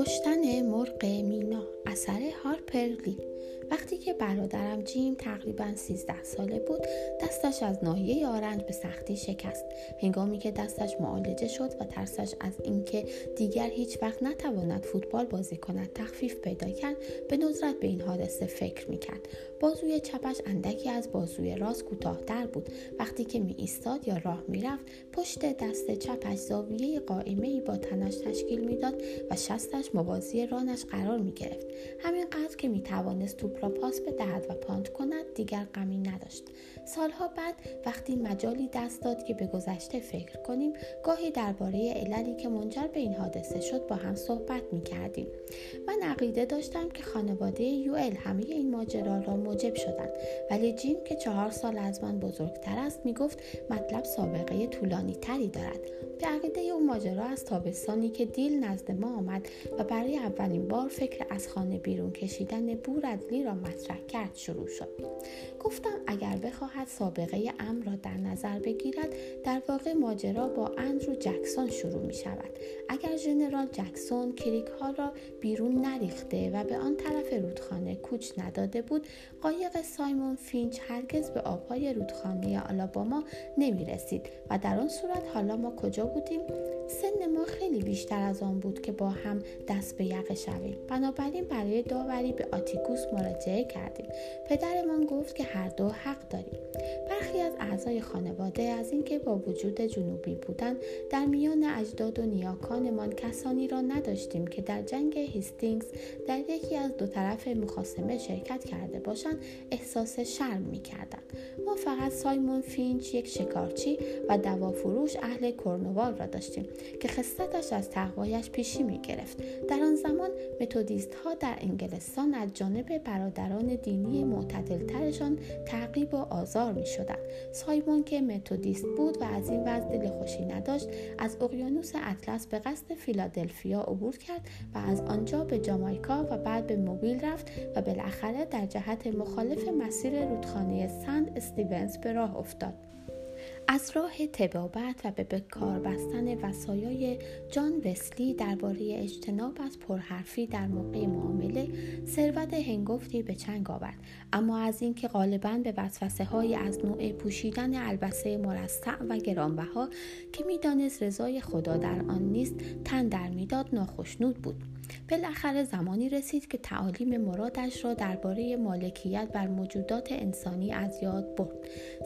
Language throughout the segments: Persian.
کشتن مرغ مینا اثر هارپر لی وقتی که برادرم جیم تقریبا 13 ساله بود دستش از ناحیه آرنج به سختی شکست. هنگامی که دستش معالجه شد و ترسش از اینکه دیگر هیچ وقت نتواند فوتبال بازی کند تخفیف پیدا کرد به ندرت به این حادثه فکر می‌کرد. بازوی چپش اندکی از بازوی راست کوتاهتر بود. وقتی که می ایستاد یا راه می‌رفت پشت دست چپش زاویه قائمه ای با تنش تشکیل می‌داد و شستش موازی رانش قرار می گرفت همینقدر که می توانست توپ را پاس بدهد و پاند کند دیگر غمی نداشت. سالها بعد وقتی مجالی دست داد که به گذشته فکر کنیم گاهی درباره عللی که منجر به این حادثه شد با هم صحبت می کردیم من عقیده داشتم که خانواده یوئل همه این ماجرا را موجب شدند ولی جیم که چهار سال از من بزرگتر است می‌گفت مطلب سابقه طولانی تری دارد. به عقیده او ماجرا از تابستانی که دیل نزد ما آمد و برای اولین بار فکر از خانه بیرون کشیدن بورادلی را مطرح کرد شروع شد. گفتم اگر بخواهد سابقه امر را در نظر بگیرد در واقع ماجرا با اندرو جکسون شروع می شود. اگر ژنرال جکسون کریک ها را بیرون نریخته و به آن طرف رودخانه کوچ نداده بود قایق سایمون فینچ هرگز به آبهای رودخانه آلاباما نمی رسید و در آن صورت حالا ما کجا بودیم. سن ما خیلی بیشتر از آن بود که با هم دست به یقه شویم. بنابراین برای داوری به آتیکوس مراجعه کردیم. پدرمان گفت که هر دو حق داریم. برخی از اعضای خانواده از اینکه با وجود جنوبی بودن در میان اجداد و نیاکانمان کسانی را نداشتیم که در جنگ هیستینگز در یکی از دو طرف مخاسمه شرکت کرده باشند احساس شرم می‌کردند. ما فقط سایمون فینچ یک شکارچی و دوافروش اهل کرنوال را داشتیم که خستش از تقوایش پیشی می گرفت در آن زمان متودیست ها در انگلستان از جانب برادران دینی معتدلترشان تعقیب و آزار می شدند سایمون که متودیست بود و از این وضع دل خوشی نداشت از اقیانوس اطلس به قصد فیلادلفیا عبور کرد و از آنجا به جامایکا و بعد به موبیل رفت و بالاخره در جهت مخالف مسیر رودخانه سند استیونز به راه افتاد. از راه تبابت و به کار بستن وسایای جان وسلی درباره اجتناب از پرحرفی در موقع معامله ثروت هنگفتی به چنگ آورد. اما از اینکه غالبا به وسوسه های از نوع پوشیدن البسه مرصع و گرانبها که می‌دانست رضای خدا در آن نیست تن در می‌داد ناخشنود بود. بالاخره زمانی رسید که تعالیم مرادش را درباره مالکیت بر موجودات انسانی از یاد برد.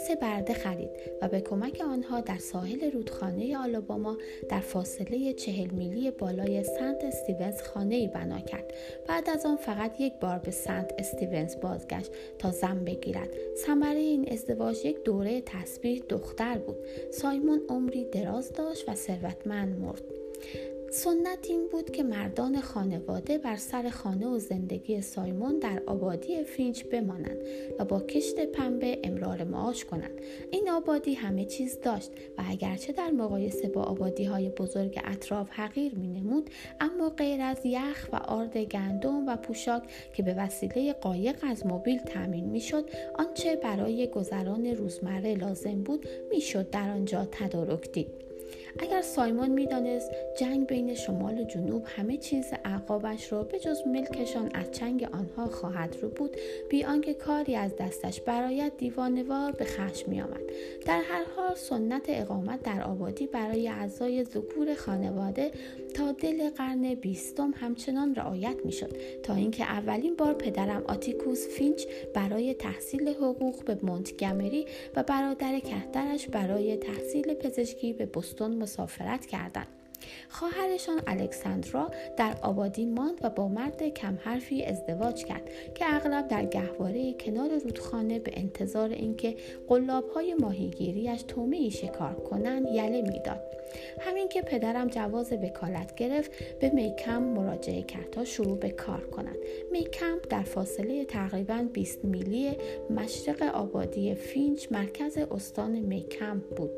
سه برده خرید و به کمک آنها در ساحل رودخانه آلاباما در فاصله چهل میلی بالای سنت استیونز خانه بنا کرد. بعد از آن فقط یک بار به سنت استیونز بازگشت تا زن بگیرد. ثمره این ازدواج یک دوره تسبیح دختر بود. سایمون عمری دراز داشت و ثروتمند مرد. سنت این بود که مردان خانواده بر سر خانه و زندگی سایمون در آبادی فینچ بمانند و با کشت پنبه امرار معاش کنند. این آبادی همه چیز داشت و اگرچه در مقایسه با آبادی های بزرگ اطراف حقیر می نمود اما غیر از یخ و آرد گندم و پوشاک که به وسیله قایق از موبیل تامین می شد آنچه برای گذران روزمره لازم بود می‌شد در آنجا تدارک دید. اگر سایمون می‌دانست جنگ بین شمال و جنوب همه چیز عقابش را به جز ملکشان از چنگ آنها خواهد رو بود بی آنکه کاری از دستش برایت دیوانوار به خشم می آمد. در هر حال سنت اقامت در آبادی برای اعضای ذکور خانواده تا دل قرن بیستم همچنان رعایت می شد تا اینکه اولین بار پدرم آتیکوس فینچ برای تحصیل حقوق به مونتگمری و برادر کهترش برای تحصیل پزشکی به بستون مسافرت کردند. خواهرشان الکساندرا در آبادی ماند و با مرد کم حرفی ازدواج کرد که اغلب در گهواره کنار رودخانه به انتظار اینکه های ماهیگیریش تومه شکار کنند یله می‌داد. همین که پدرم جواز وکالت گرفت به میکم مراجعه کرد تا شروع به کار کند میکم در فاصله تقریبا 20 میلی مشرق آبادی فینچ مرکز استان میکم بود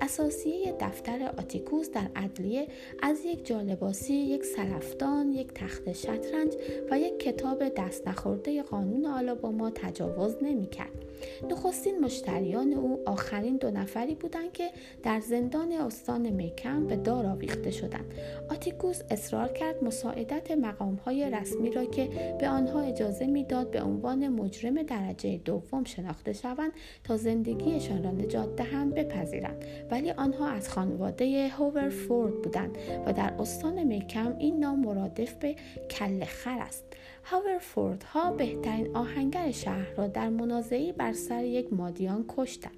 اساسیه دفتر آتیکوس در ادلیه از یک جالباسی، یک سرفتان، یک تخت شطرنج و یک کتاب دست نخورده قانون آلاباما تجاوز نمی‌کرد. نخستین مشتریان او آخرین دو نفری بودند که در زندان استان میکم به دار آویخته شدند. آتیکوس اصرار کرد مساعدت مقامهای رسمی را که به آنها اجازه می‌داد به عنوان مجرم درجه دوم شناخته شوند تا زندگیشان را نجات دهند بپذیرند. ولی آنها از خانواده هوورفورد بودند و در استان میکم این نام مرادف به کل خر است. هاورفورد ها بهترین آهنگر شهر را در منازعی بر سر یک مادیان کشتند.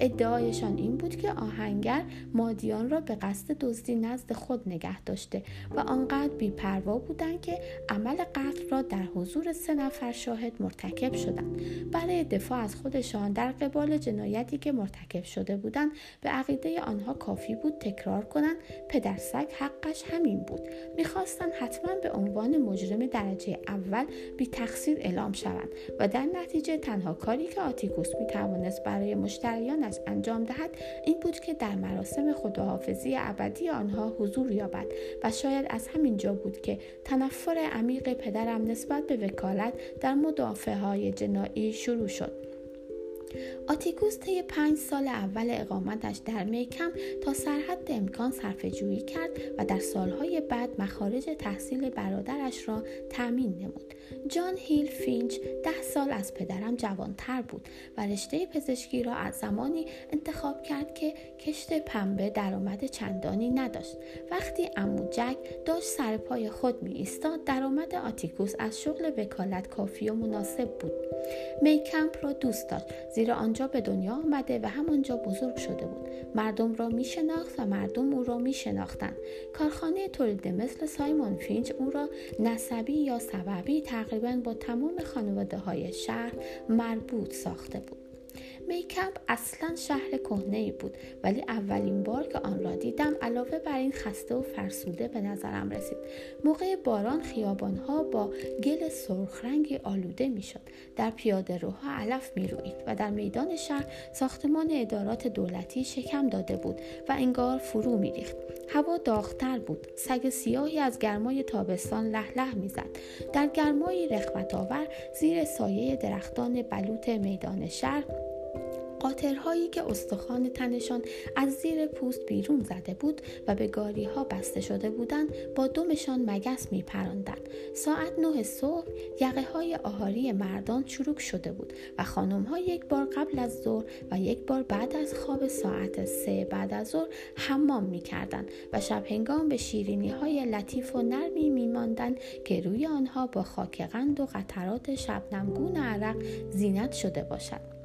ادعایشان این بود که آهنگر مادیان را به قصد دزدی نزد خود نگه داشته و آنقدر بیپروا بودند که عمل قتل را در حضور سه نفر شاهد مرتکب شدند. برای دفاع از خودشان در قبال جنایتی که مرتکب شده بودند به عقیده آنها کافی بود تکرار کنند. پدرسگ حقش همین بود. می‌خواستند حتما به عنوان مجرم درجه اول بی تقصیر اعلام شوند و در نتیجه تنها کاری که آتیکوس می توانست برای مشتریانش انجام دهد این بود که در مراسم خداحافظی ابدی آنها حضور یابد و شاید از همین جا بود که تنفر عمیق پدرم نسبت به وکالت در مدافع های جنایی شروع شد. آتیکوس طی پنج سال اول اقامتش در میکم تا سرحد امکان صرفه جویی کرد و در سالهای بعد مخارج تحصیل برادرش را تأمین نمود. جان هیل فینچ ده سال از پدرم جوانتر بود و رشته پزشکی را از زمانی انتخاب کرد که کشت پنبه درآمد چندانی نداشت. وقتی عمو جک داشت سر پای خود می ایستاد درآمد آتیکوس از شغل وکالت کافی و مناسب بود. میکمب را دوست داشت زیرا آنجا به دنیا آمده و همانجا بزرگ شده بود مردم را می شناخت و مردم او را می شناختند کارخانه تولید مثل سایمون فینچ او را نسبی یا سببی تقریبا با تمام خانواده های شهر مربوط ساخته بود. میکمپ اصلا شهر کهنه ای بود ولی اولین بار که آن را دیدم علاوه بر این خسته و فرسوده به نظرم رسید. موقع باران خیابانها با گل سرخ رنگی آلوده می‌شد. در پیاده روها علف می‌روید و در میدان شهر ساختمان ادارات دولتی شکم داده بود و انگار فرو میریخت. هوا داغتر بود. سگ سیاهی از گرمای تابستان لح لح می‌زد. در گرمایی رخوت آور زیر سایه درختان بلوط میدان شهر قاطرهایی که استخوان تنشان از زیر پوست بیرون زده بود و به گاری ها بسته شده بودند با دمشان مگس می پراندن. ساعت نه صبح یقه های آهاری مردان چروک شده بود و خانم ها یک بار قبل از ظهر و یک بار بعد از خواب ساعت سه بعد از ظهر حمام می کردن و شب هنگام به شیرینی های لطیف و نرمی می ماندن که روی آنها با خاکقند و قطرات شبنمگون عرق زینت شده باشد.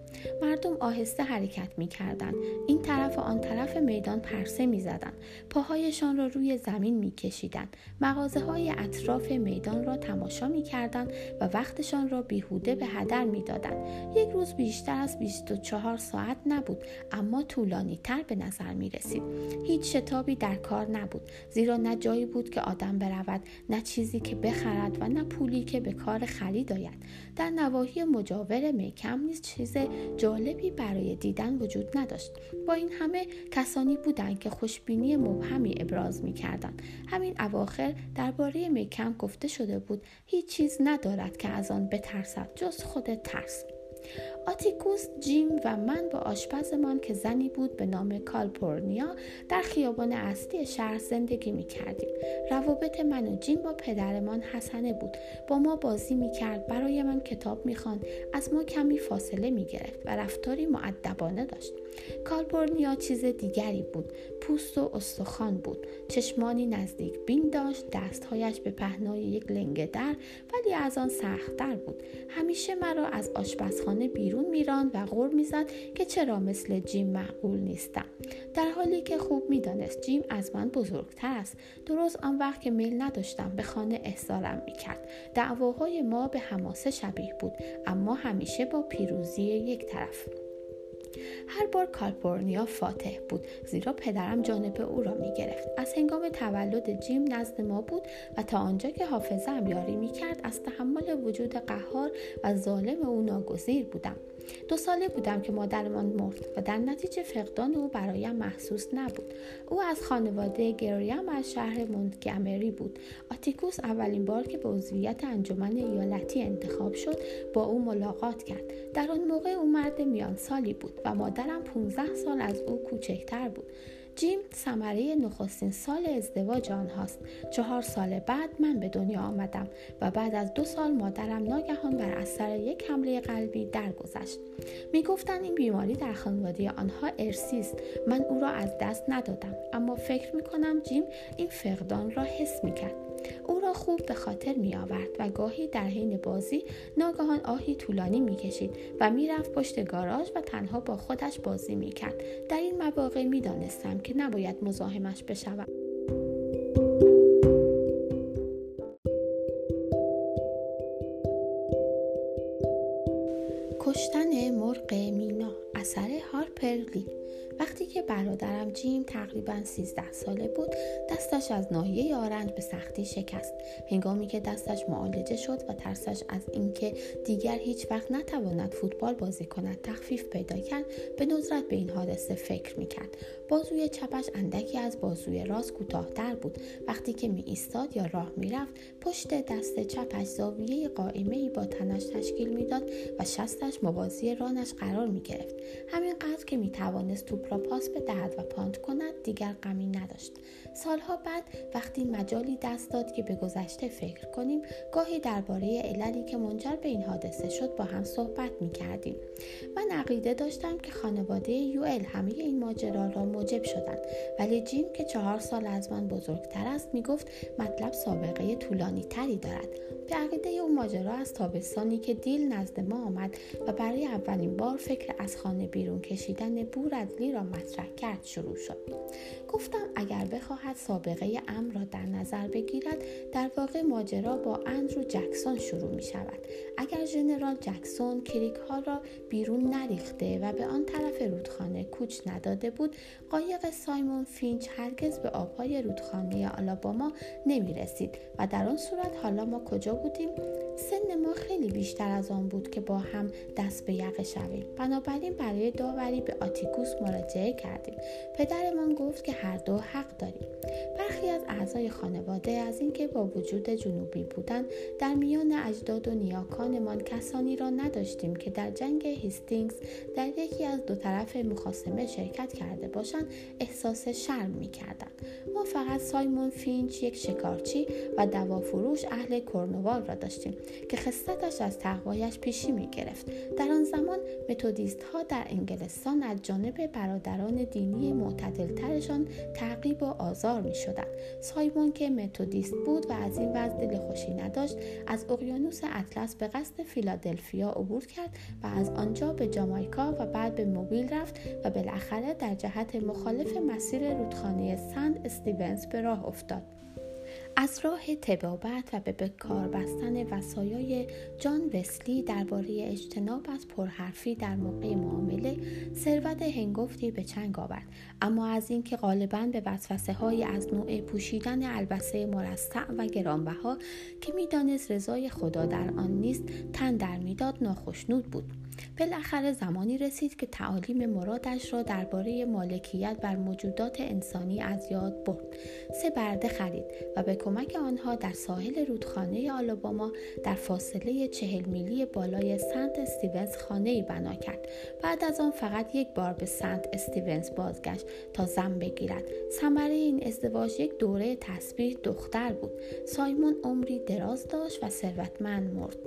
مردم آهسته حرکت می کردن. این طرف و آن طرف میدان پرسه می زدن. پاهایشان را روی زمین می کشیدن. مغازه های اطراف میدان را تماشا می کردن و وقتشان را بیهوده به هدر می دادن. یک روز بیشتر از 24 ساعت نبود اما طولانی تر به نظر می رسید. هیچ شتابی در کار نبود زیرا نه جایی بود که آدم برود نه چیزی که بخرد و نه پولی که به کار خرید آید در نواحی مجاور میکم نیز چیز جالبی برای دیدن وجود نداشت با این همه کسانی بودند که خوشبینی مبهمی ابراز می کردند. همین اواخر درباره میکم گفته شده بود هیچ چیز ندارد که از آن بترسد جز خود ترس آتیکوس جیم و من با آشپزمان که زنی بود به نام کالپورنیا در خیابان اصلی شهر زندگی می کردیم. روابط من و جیم با پدرمان حسنه بود. با ما بازی می کرد. برای من کتاب می از ما کمی فاصله می گرفت و رفتاری معدبانه داشت. کالپورنیا چیز دیگری بود. پوست و استخوان بود. چشمانی نزدیک بین داشت. دستهایش به پهنای یک لنگه در ولی از آن سختتر بود. همیشه مرا از آشپزخانه بیرون میراند و غور می‌زد که چرا مثل جیم معقول نیستم در حالی که خوب می‌دانست جیم از من بزرگتر است درست آن وقت که میل نداشتم به خانه احضارم می‌کرد دعواهای ما به حماسه شبیه بود اما همیشه با پیروزی یک طرف هر بار کالفرنیا فاتح بود زیرا پدرم جانب او را می گرفت از هنگام تولد جیم نزد ما بود و تا آنجا که حافظه یاری می کرد از تحمل وجود قهار و ظالم او ناگزیر بودم. دو ساله بودم که مادرمان مرد و در نتیجه فقدان او برایم محسوس نبود. او از خانواده گریم از شهر مونتگمری بود. آتیکوس اولین بار که به عضویت انجمن ایالتی انتخاب شد با او ملاقات کرد. در آن موقع او مرد میان سالی بود و مادرم 15 سال از او کوچکتر بود. جیم ثمره نخستین سال ازدواج آنهاست. چهار سال بعد من به دنیا آمدم و بعد از دو سال مادرم ناگهان بر اثر یک حمله قلبی درگذشت. می‌گفتند این بیماری در خانواده آنها ارسی است. من او را از دست ندادم اما فکر می‌کنم جیم این فقدان را حس می‌کرد. او را خوب به خاطر می آورد و گاهی در حین بازی ناگهان آهی طولانی می کشید و می رفت پشت گاراژ و تنها با خودش بازی می کرد. در این مواقع می دانستم که نباید مزاحمش بشوم. کشتن مرغ مینا اثر هارپرلی. وقتی که برادرم جیم تقریبا 13 ساله بود دستش از ناحیه آرنج به سختی شکست. هنگامی که دستش معالجه شد و ترسش از اینکه دیگر هیچ وقت نتواند فوتبال بازی کند تخفیف پیدا کرد به ندرت به این حادثه فکر می‌کرد. بازوی چپش اندکی از بازوی راست کوتاهتر بود. وقتی که می ایستاد یا راه می‌رفت پشت دست چپش زاویه قائمه ای با تنش تشکیل می‌داد و شستش موازی رانش قرار می گرفت همینقدر که می توانست توپ را پاس بدهد و پانت کند دیگر غمی نداشت. سالها بعد وقتی مجالی دست داد که به گذشته فکر کنیم گاهی درباره عللی که منجر به این حادثه شد با هم صحبت می کردیم من عقیده داشتم که خانواده یوئل همه این ماجرا را موجب شدند. ولی جیم که چهار سال از من بزرگتر است می گفت مطلب سابقه طولانی تری دارد. به عقیده او ماجرا از تابستانی که دیل نزد ما آمد و برای اولین بار فکر از خانه بیرون کشیدن بورادلی را مطرح کرد شروع شد. گفتم اگر بخواهد سابقه ام را در نظر بگیرد در واقع ماجرا با اندرو جکسون شروع می شود. اگر ژنرال جکسون کریک ها را بیرون نریخته و به آن طرف رودخانه کوچ نداده بود قایق سایمون فینچ هرگز به آبهای رودخانه آلاباما نمی رسید و در آن صورت حالا ما کجا بودیم سن ما خیلی بیشتر از آن بود که با هم دست به یقه شویم. بنابراین برای داوری به آتیکوس مراجعه کردیم. پدرمان گفت که هر دو حق داریم. برخی از اعضای خانواده از اینکه با وجود جنوبی بودن در میان اجداد و نیاکانمان کسانی را نداشتیم که در جنگ هیستینگز در یکی از دو طرف مخاسمه شرکت کرده باشند احساس شرم می‌کردند. ما فقط سایمون فینچ یک شکارچی و دوافروش اهل کرنوال را داشتیم. که خستش از تقوایش پیشی می گرفت در آن زمان متودیست ها در انگلستان از جانب برادران دینی معتدلترشان تعقیب و آزار می شدن. سایمون که متودیست بود و از این وضع دل خوشی نداشت از اقیانوس اطلس به قصد فیلادلفیا عبور کرد و از آنجا به جامایکا و بعد به موبیل رفت و بالاخره در جهت مخالف مسیر رودخانه سند استیونز به راه افتاد از راه تبابت و به کار بستن وسایای جان وسلی درباره اجتناب از پرحرفی در موقع معامله ثروت هنگفتی به چنگ آورد. اما از اینکه غالبا به وسوسه های از نوع پوشیدن البسه مرصع و گرانبها که می‌دانست رضای خدا در آن نیست تن در می‌داد ناخشنود بود. بالاخره زمانی رسید که تعالیم مرادش را درباره مالکیت بر موجودات انسانی از یاد برد. سه برده خرید و به کمک آنها در ساحل رودخانه آلاباما در فاصله چهل میلی بالای سنت استیونز خانه بنا کرد. بعد از آن فقط یک بار به سنت استیونز بازگشت تا زن بگیرد. ثمره این ازدواج یک دوره تسبیح دختر بود. سایمون عمری دراز داشت و ثروتمند مرد.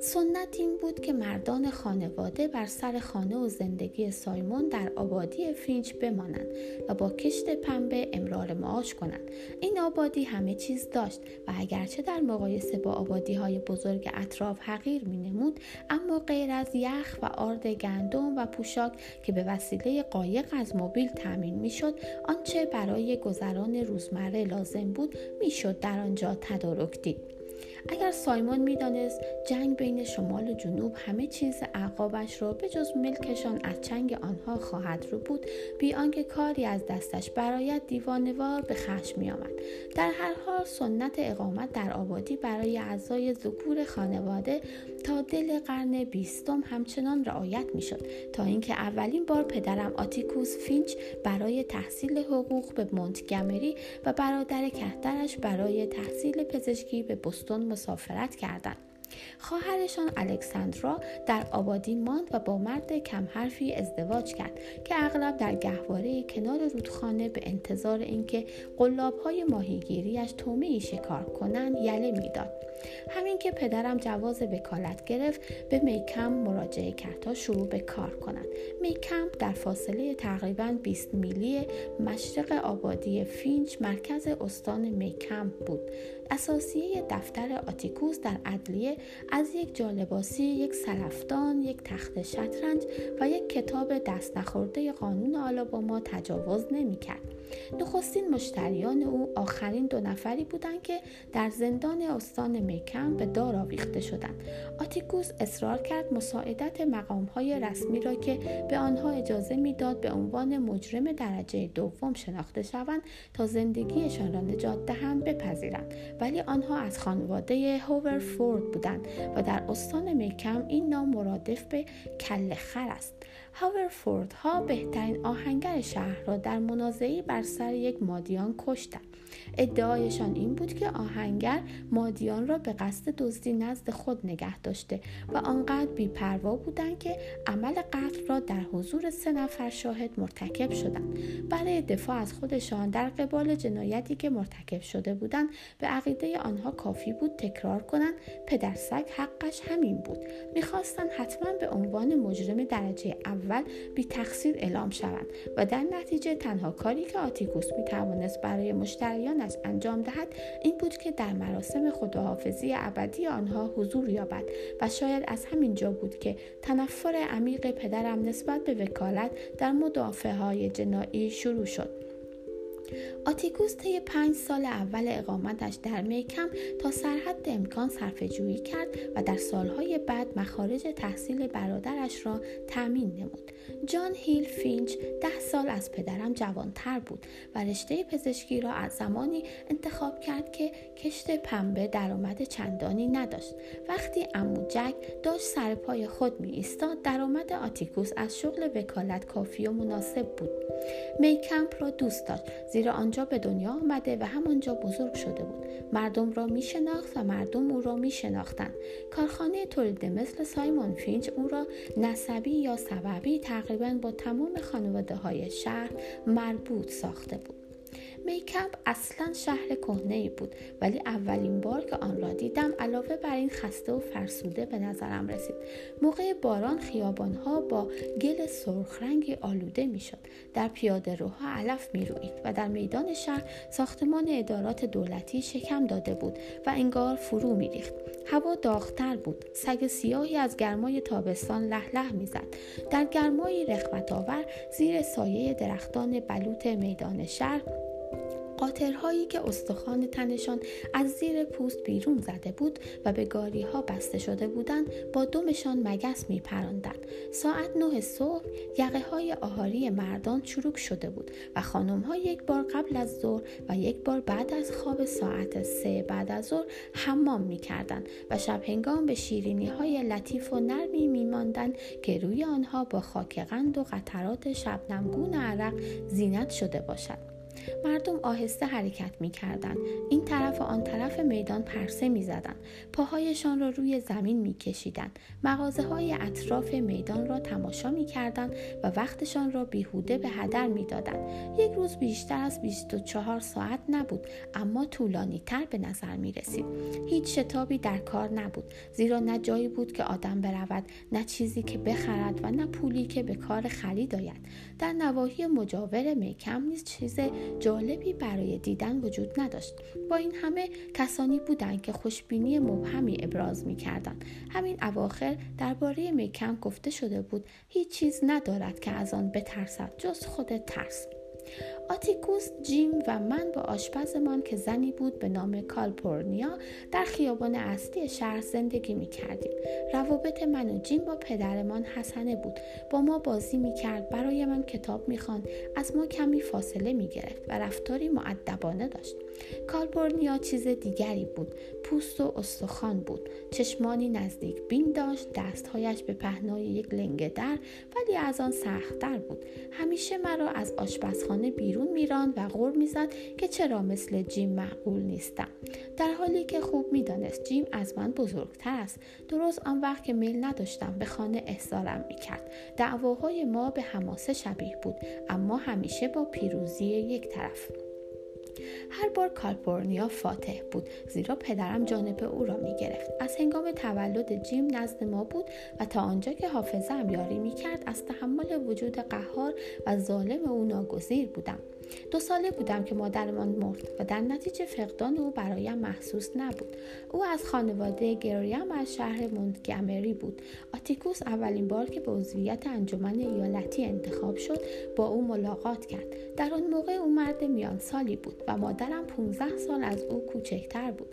سنت این بود که مردان خانواده بر سر خانه و زندگی سایمون در آبادی فینچ بمانند و با کشت پنبه امرار معاش کنند. این آبادی همه چیز داشت و اگرچه در مقایسه با آبادی های بزرگ اطراف حقیر می نمود اما غیر از یخ و آرد گندم و پوشاک که به وسیله قایق از موبیل تامین می شد آنچه برای گذران روزمره لازم بود می‌شد در آنجا تدارک دید. اگر سایمون می‌دانست جنگ بین شمال و جنوب همه چیز عقابش را به جز ملکشان از چنگ آنها خواهد رو بود بی آنکه کاری از دستش برایت دیوانوار به خشم میآمد. در هر حال سنت اقامت در آبادی برای اعضای ذکور خانواده تا دل قرن بیستم همچنان رعایت می‌شد تا اینکه اولین بار پدرم آتیکوس فینچ برای تحصیل حقوق به مونتگمری و برادر کهترش برای تحصیل پزشکی به بستون مسافرت کردند. خواهرشان الکساندرا در آبادی ماند و با مرد کم حرفی ازدواج کرد که اغلب در گهواره کنار رودخانه به انتظار اینکه قلابهای ماهیگیریش تومه شکار کنند یله می‌داد. همین که پدرم جواز وکالت گرفت به میکم مراجعه کرد تا شروع به کار کنند میکم در فاصله تقریبا 20 میلی مشرق آبادی فینچ مرکز استان میکم بود. اساسیه دفتر آتیکوس در ادلیه از یک جالباسی یک سرفتان یک تخت شطرنج و یک کتاب دست نخورده قانون آلاباما تجاوز نمی‌کرد. نخستین مشتریان او آخرین دو نفری بودند که در زندان استان میکم به دار آویخته شدند. آتیکوس اصرار کرد مساعدت مقامهای رسمی را که به آنها اجازه می‌داد به عنوان مجرم درجه دوم شناخته شوند تا زندگیشان را نجات دهند بپذیرند. ولی آنها از خانواده هوورفورد بودند و در استان میکم این نام مرادف به کل خر است هاورفورد ها بهترین آهنگر شهر را در منازعی سر یک مادیان کشتند ادعایشان این بود که آهنگر مادیان را به قصد دزدی نزد خود نگه داشته و آنقدر بیپروا بودند که عمل قتل را در حضور سه نفر شاهد مرتکب شدند. برای دفاع از خودشان در قبال جنایتی که مرتکب شده بودند به عقیده آنها کافی بود تکرار کنند. پدرسگ حقش همین بود. می‌خواستند حتما به عنوان مجرم درجه اول بی تقصیر اعلام شوند و در نتیجه تنها کاری که آتیکوس می توانست برای مشتریانش انجام دهد این بود که در مراسم خداحافظی ابدی آنها حضور یابد و شاید از همین جا بود که تنفر عمیق پدرم نسبت به وکالت در مدافع های جنایی شروع شد آتیکوس طی پنج سال اول اقامتش در میکم تا سرحد امکان صرف جویی کرد و در سالهای بعد مخارج تحصیل برادرش را تأمین نمود. جان هیل فینچ ده سال از پدرم جوانتر بود و رشته پزشکی را از زمانی انتخاب کرد که کشت پنبه درآمد چندانی نداشت. وقتی عمو جک داشت سر پای خود می ایستاد درآمد آتیکوس از شغل وکالت کافی و مناسب بود. میکمب را دوست داشت زیرا آنجا به دنیا آمده و همانجا بزرگ شده بود مردم را می شناخت و مردم او را می شناختند کارخانه تولید مثل سایمون فینچ او را نسبی یا سببی تقریبا با تمام خانواده های شهر مربوط ساخته بود. میکمپ اصلا شهر کهنه ای بود ولی اولین بار که آن را دیدم علاوه بر این خسته و فرسوده به نظرم رسید. موقع باران خیابانها با گل سرخ رنگی آلوده می‌شد. در پیاده روها علف می‌روید و در میدان شهر ساختمان ادارات دولتی شکم داده بود و انگار فرو میریخت. هوا داغتر بود. سگ سیاهی از گرمای تابستان لح لح می‌زد. در گرمایی رخوت آور زیر سایه درختان بلوط میدان شهر قاطرهایی که استخوان تنشان از زیر پوست بیرون زده بود و به گاری ها بسته شده بودند با دمشان مگس می پراندن. ساعت نه صبح یقه های آهاری مردان چروک شده بود و خانم ها یک بار قبل از ظهر و یک بار بعد از خواب ساعت سه بعد از ظهر حمام می کردن و شب هنگام به شیرینی های لطیف و نرمی می ماندن که روی آنها با خاکقند و قطرات شبنمگون عرق زینت شده باشد. مردم آهسته حرکت می کردن. این طرف و آن طرف میدان پرسه می زدن. پاهایشان را روی زمین می کشیدن. مغازه های اطراف میدان را تماشا می کردن و وقتشان را بیهوده به هدر می دادن. یک روز بیشتر از 24 ساعت نبود اما طولانی تر به نظر می رسید. هیچ شتابی در کار نبود زیرا نه جایی بود که آدم برود نه چیزی که بخرد و نه پولی که به کار خرید آید در نواحی مجاور میکم نیز چیز جالبی برای دیدن وجود نداشت با این همه کسانی بودند که خوشبینی مبهمی ابراز می کردن. همین اواخر درباره میکم گفته شده بود هیچ چیز ندارد که از آن بترسد جز خود ترس آتیکوس جیم و من با آشپزمان که زنی بود به نام کالپورنیا در خیابان اصلی شهر زندگی می کردیم. روابط من و جیم با پدرمان حسنه بود. با ما بازی می کرد. برای من کتاب می از ما کمی فاصله می گرفت و رفتاری معدبانه داشت. کالپورنیا چیز دیگری بود. پوست و استخوان بود. چشمانی نزدیک بین داشت. دستهایش به پهنای یک لنگه در ولی از آن سختتر بود. همیشه مرا از آشپزخانه بیرون میراند و غور می‌زد که چرا مثل جیم معقول نیستم. در حالی که خوب می‌دانست جیم از من بزرگتر است درست آن وقت که میل نداشتم به خانه احضارم می‌کرد دعواهای ما به حماسه شبیه بود اما همیشه با پیروزی یک طرف هر بار کالفرنیا فاتح بود زیرا پدرم جانب او را می گرفت از هنگام تولد جیم نزد ما بود و تا آنجا که حافظم یاری می کرد از تحمل وجود قهار و ظالم او ناگزیر بودم. دو ساله بودم که مادرمان مرد و در نتیجه فقدان او برایم محسوس نبود. او از خانواده گریم از شهر مونتگمری بود. آتیکوس اولین بار که به عضویت انجمن ایالتی انتخاب شد با او ملاقات کرد. در آن موقع او مرد میان سالی بود و مادرم 15 سال از او کوچکتر بود.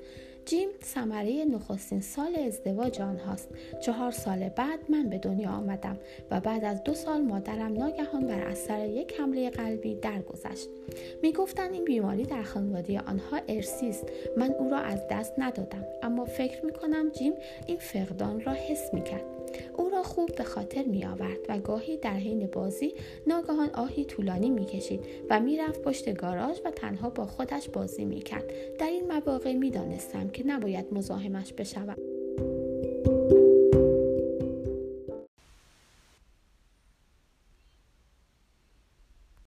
جیم ثمره نخستین سال ازدواج آنهاست. چهار سال بعد من به دنیا آمدم و بعد از دو سال مادرم ناگهان بر اثر یک حمله قلبی درگذشت. می‌گفتند این بیماری در خانواده آنها ارسی است. من او را از دست ندادم اما فکر می‌کنم جیم این فقدان را حس می‌کرد. او را خوب به خاطر می آورد و گاهی در حین بازی ناگهان آهی طولانی می کشید و می رفت پشت گاراژ و تنها با خودش بازی می کرد. در این مواقع می دانستم که نباید مزاحمش بشوم.